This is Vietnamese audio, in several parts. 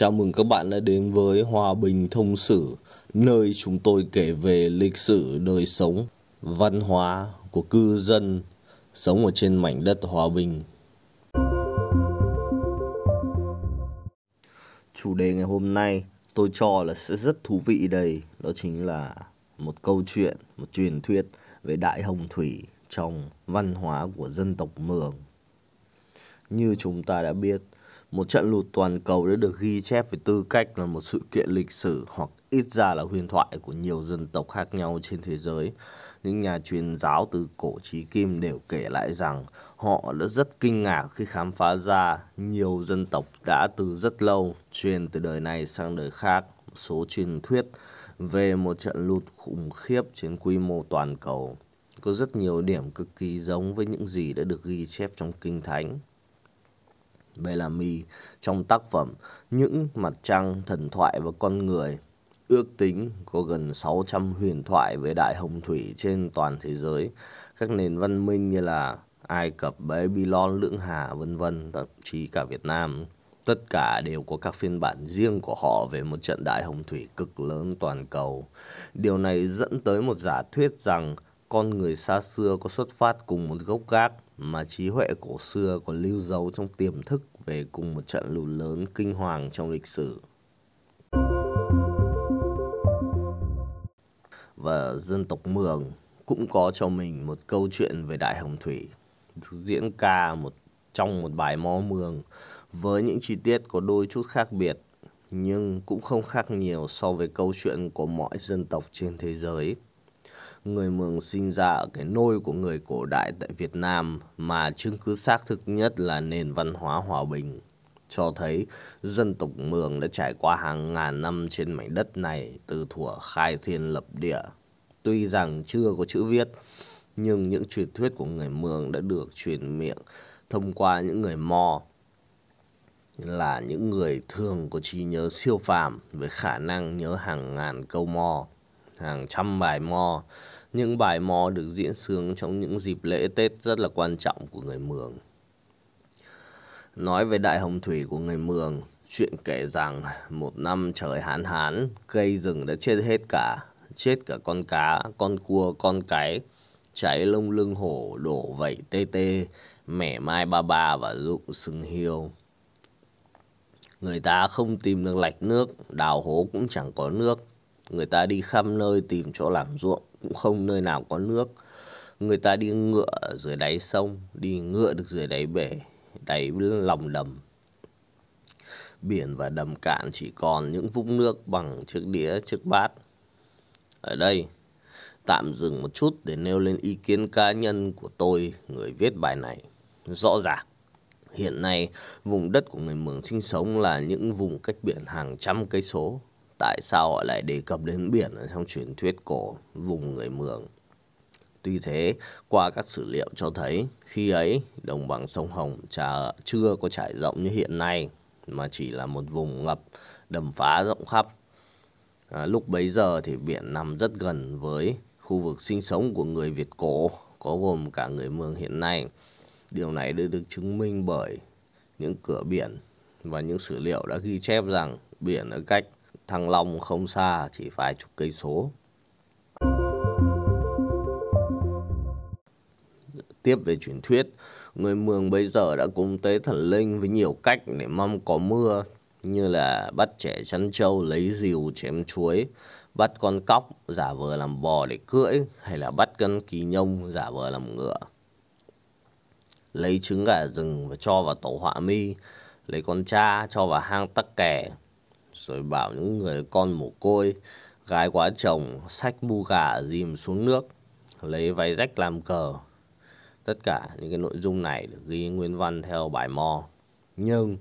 Chào mừng các bạn đã đến với Hòa Bình Thông Sử, nơi chúng tôi kể về lịch sử đời sống, văn hóa của cư dân sống ở trên mảnh đất Hòa Bình. Chủ đề ngày hôm nay tôi cho là sẽ rất thú vị đây, đó chính là một câu chuyện, một truyền thuyết về Đại Hồng Thủy trong văn hóa của dân tộc Mường. Như chúng ta đã biết, một trận lụt toàn cầu đã được ghi chép với tư cách là một sự kiện lịch sử hoặc ít ra là huyền thoại của nhiều dân tộc khác nhau trên thế giới. Những nhà truyền giáo từ cổ chí kim đều kể lại rằng họ đã rất kinh ngạc khi khám phá ra nhiều dân tộc đã từ rất lâu truyền từ đời này sang đời khác một số truyền thuyết về một trận lụt khủng khiếp trên quy mô toàn cầu. Có rất nhiều điểm cực kỳ giống với những gì đã được ghi chép trong Kinh Thánh. Bellamy trong tác phẩm Những mặt trăng, thần thoại và con người. Ước tính có gần 600 huyền thoại về đại hồng thủy trên toàn thế giới. Các nền văn minh như là Ai Cập, Babylon, Lưỡng Hà, vân vân, thậm chí cả Việt Nam. Tất cả đều có các phiên bản riêng của họ về một trận đại hồng thủy cực lớn toàn cầu. Điều này dẫn tới một giả thuyết rằng con người xa xưa có xuất phát cùng một gốc gác mà trí huệ cổ xưa còn lưu dấu trong tiềm thức về cùng một trận lụt lớn kinh hoàng trong lịch sử. Và dân tộc Mường cũng có cho mình một câu chuyện về Đại Hồng Thủy, diễn ca một trong một bài mò mường với những chi tiết có đôi chút khác biệt nhưng cũng không khác nhiều so với câu chuyện của mọi dân tộc trên thế giới người Mường sinh ra ở cái nôi của người cổ đại tại Việt Nam mà chứng cứ xác thực nhất là nền văn hóa hòa bình cho thấy dân tộc Mường đã trải qua hàng ngàn năm trên mảnh đất này từ thuở khai thiên lập địa. Tuy rằng chưa có chữ viết, nhưng những truyền thuyết của người Mường đã được truyền miệng thông qua những người Mo là những người thường có trí nhớ siêu phàm với khả năng nhớ hàng ngàn câu Mo hàng trăm bài mò. Những bài mò được diễn sướng trong những dịp lễ Tết rất là quan trọng của người Mường. Nói về đại hồng thủy của người Mường, chuyện kể rằng một năm trời hán hán, cây rừng đã chết hết cả, chết cả con cá, con cua, con cái, cháy lông lưng hổ, đổ vẩy tê tê, mẻ mai ba ba và rụng sừng hiêu. Người ta không tìm được lạch nước, đào hố cũng chẳng có nước, Người ta đi khắp nơi tìm chỗ làm ruộng, cũng không nơi nào có nước. Người ta đi ngựa dưới đáy sông, đi ngựa được dưới đáy bể, đáy lòng đầm. Biển và đầm cạn chỉ còn những vũng nước bằng chiếc đĩa, chiếc bát. Ở đây, tạm dừng một chút để nêu lên ý kiến cá nhân của tôi, người viết bài này. Rõ ràng, hiện nay vùng đất của người Mường sinh sống là những vùng cách biển hàng trăm cây số tại sao họ lại đề cập đến biển ở trong truyền thuyết cổ vùng người Mường. Tuy thế, qua các sử liệu cho thấy, khi ấy đồng bằng sông Hồng chả, chưa có trải rộng như hiện nay, mà chỉ là một vùng ngập, đầm phá rộng khắp. À, lúc bấy giờ thì biển nằm rất gần với khu vực sinh sống của người Việt cổ, có gồm cả người Mường hiện nay. Điều này đã được chứng minh bởi những cửa biển và những sử liệu đã ghi chép rằng biển ở cách Thăng Long không xa, chỉ vài chục cây số. Tiếp về truyền thuyết, người Mường bây giờ đã cúng tế thần linh với nhiều cách để mong có mưa, như là bắt trẻ chăn trâu lấy rìu chém chuối, bắt con cóc giả vờ làm bò để cưỡi, hay là bắt cân kỳ nhông giả vờ làm ngựa. Lấy trứng gà rừng và cho vào tổ họa mi, lấy con cha cho vào hang tắc kè, rồi bảo những người con mồ côi, gái quá chồng, sách bu gà dìm xuống nước, lấy váy rách làm cờ. Tất cả những cái nội dung này được ghi nguyên văn theo bài mò. Nhưng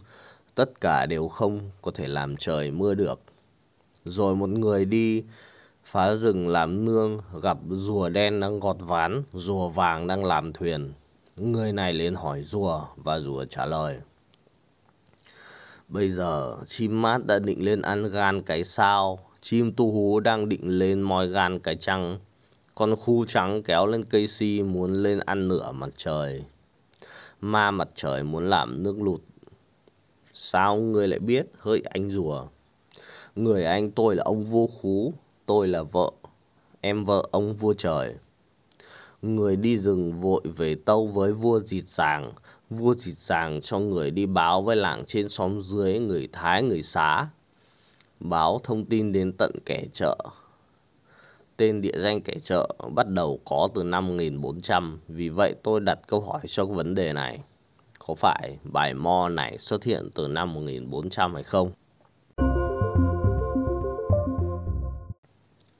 tất cả đều không có thể làm trời mưa được. Rồi một người đi phá rừng làm nương gặp rùa đen đang gọt ván, rùa vàng đang làm thuyền. Người này lên hỏi rùa và rùa trả lời. Bây giờ chim mát đã định lên ăn gan cái sao, chim tu hú đang định lên moi gan cái trăng, con khu trắng kéo lên cây si muốn lên ăn nửa mặt trời. Ma mặt trời muốn làm nước lụt Sao người lại biết? Hỡi anh rùa. Người anh tôi là ông vua khú, tôi là vợ, em vợ ông vua trời. Người đi rừng vội về tâu với vua dịt sàng, vua chỉ chàng cho người đi báo với làng trên xóm dưới, người Thái, người xá. Báo thông tin đến tận kẻ chợ. Tên địa danh kẻ chợ bắt đầu có từ năm 1400, vì vậy tôi đặt câu hỏi cho vấn đề này. Có phải bài mo này xuất hiện từ năm 1400 hay không?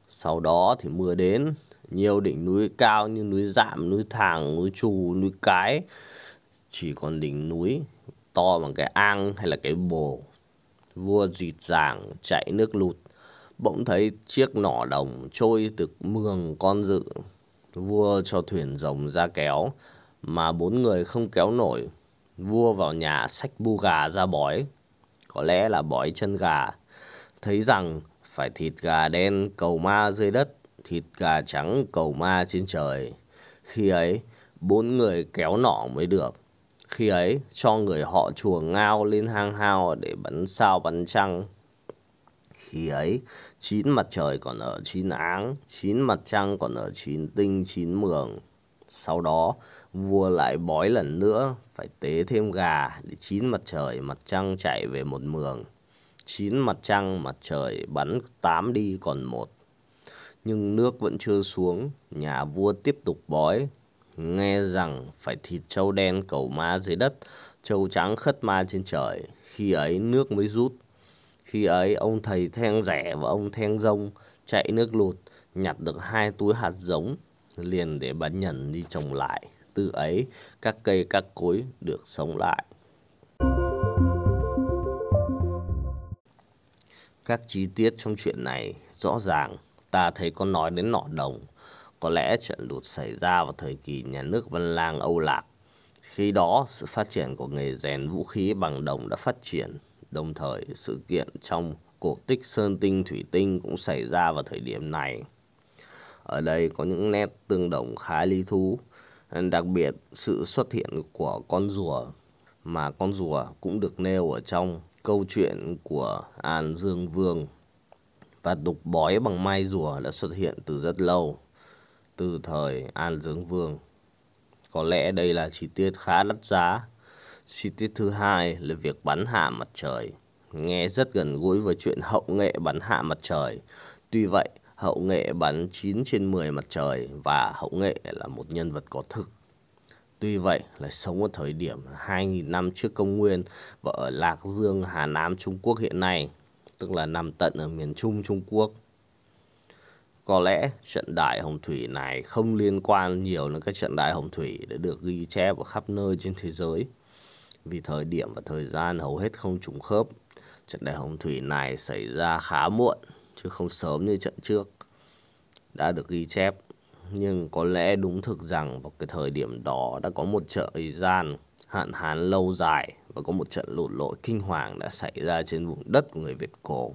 Sau đó thì mưa đến, nhiều đỉnh núi cao như núi Dạm, núi Thàng, núi Trù, núi Cái. Chỉ còn đỉnh núi to bằng cái ang hay là cái bồ. Vua dịt dàng chạy nước lụt. Bỗng thấy chiếc nỏ đồng trôi từ mường con dự. Vua cho thuyền rồng ra kéo, mà bốn người không kéo nổi. Vua vào nhà xách bu gà ra bói. Có lẽ là bói chân gà. Thấy rằng phải thịt gà đen cầu ma dưới đất, thịt gà trắng cầu ma trên trời. Khi ấy, bốn người kéo nỏ mới được. Khi ấy, cho người họ chùa ngao lên hang hao để bắn sao bắn trăng. Khi ấy, chín mặt trời còn ở chín áng, chín mặt trăng còn ở chín tinh, chín mường. Sau đó, vua lại bói lần nữa, phải tế thêm gà để chín mặt trời, mặt trăng chạy về một mường chín mặt trăng mặt trời bắn tám đi còn một nhưng nước vẫn chưa xuống nhà vua tiếp tục bói nghe rằng phải thịt trâu đen cầu ma dưới đất, trâu trắng khất ma trên trời. Khi ấy nước mới rút. Khi ấy ông thầy then rẻ và ông then rông chạy nước lụt, nhặt được hai túi hạt giống, liền để bán nhẫn đi trồng lại. Từ ấy, các cây, các cối được sống lại. Các chi tiết trong chuyện này rõ ràng. Ta thấy có nói đến nọ đồng. Có lẽ trận lụt xảy ra vào thời kỳ nhà nước Văn Lang Âu Lạc. Khi đó, sự phát triển của nghề rèn vũ khí bằng đồng đã phát triển. Đồng thời, sự kiện trong cổ tích Sơn Tinh Thủy Tinh cũng xảy ra vào thời điểm này. Ở đây có những nét tương đồng khá lý thú, đặc biệt sự xuất hiện của con rùa, mà con rùa cũng được nêu ở trong câu chuyện của An Dương Vương và tục bói bằng mai rùa đã xuất hiện từ rất lâu, từ thời An Dương Vương. Có lẽ đây là chi tiết khá đắt giá. Chi tiết thứ hai là việc bắn hạ mặt trời. Nghe rất gần gũi với chuyện hậu nghệ bắn hạ mặt trời. Tuy vậy, hậu nghệ bắn 9 trên 10 mặt trời và hậu nghệ là một nhân vật có thực Tuy vậy, lại sống ở thời điểm 2.000 năm trước công nguyên và ở Lạc Dương, Hà Nam, Trung Quốc hiện nay, tức là nằm tận ở miền Trung Trung Quốc. Có lẽ trận đại hồng thủy này không liên quan nhiều đến các trận đại hồng thủy đã được ghi chép ở khắp nơi trên thế giới. Vì thời điểm và thời gian hầu hết không trùng khớp, trận đại hồng thủy này xảy ra khá muộn, chứ không sớm như trận trước. Đã được ghi chép nhưng có lẽ đúng thực rằng vào cái thời điểm đó đã có một thời gian hạn hán lâu dài và có một trận lụt lội kinh hoàng đã xảy ra trên vùng đất của người Việt cổ.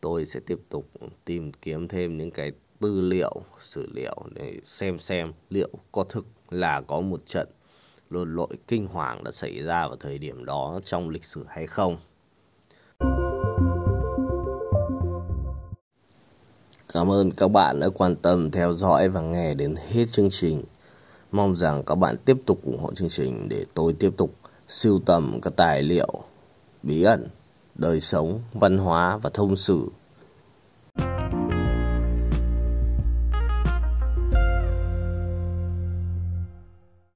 Tôi sẽ tiếp tục tìm kiếm thêm những cái tư liệu, sử liệu để xem xem liệu có thực là có một trận lụt lội kinh hoàng đã xảy ra vào thời điểm đó trong lịch sử hay không. Cảm ơn các bạn đã quan tâm theo dõi và nghe đến hết chương trình. Mong rằng các bạn tiếp tục ủng hộ chương trình để tôi tiếp tục sưu tầm các tài liệu bí ẩn, đời sống, văn hóa và thông sử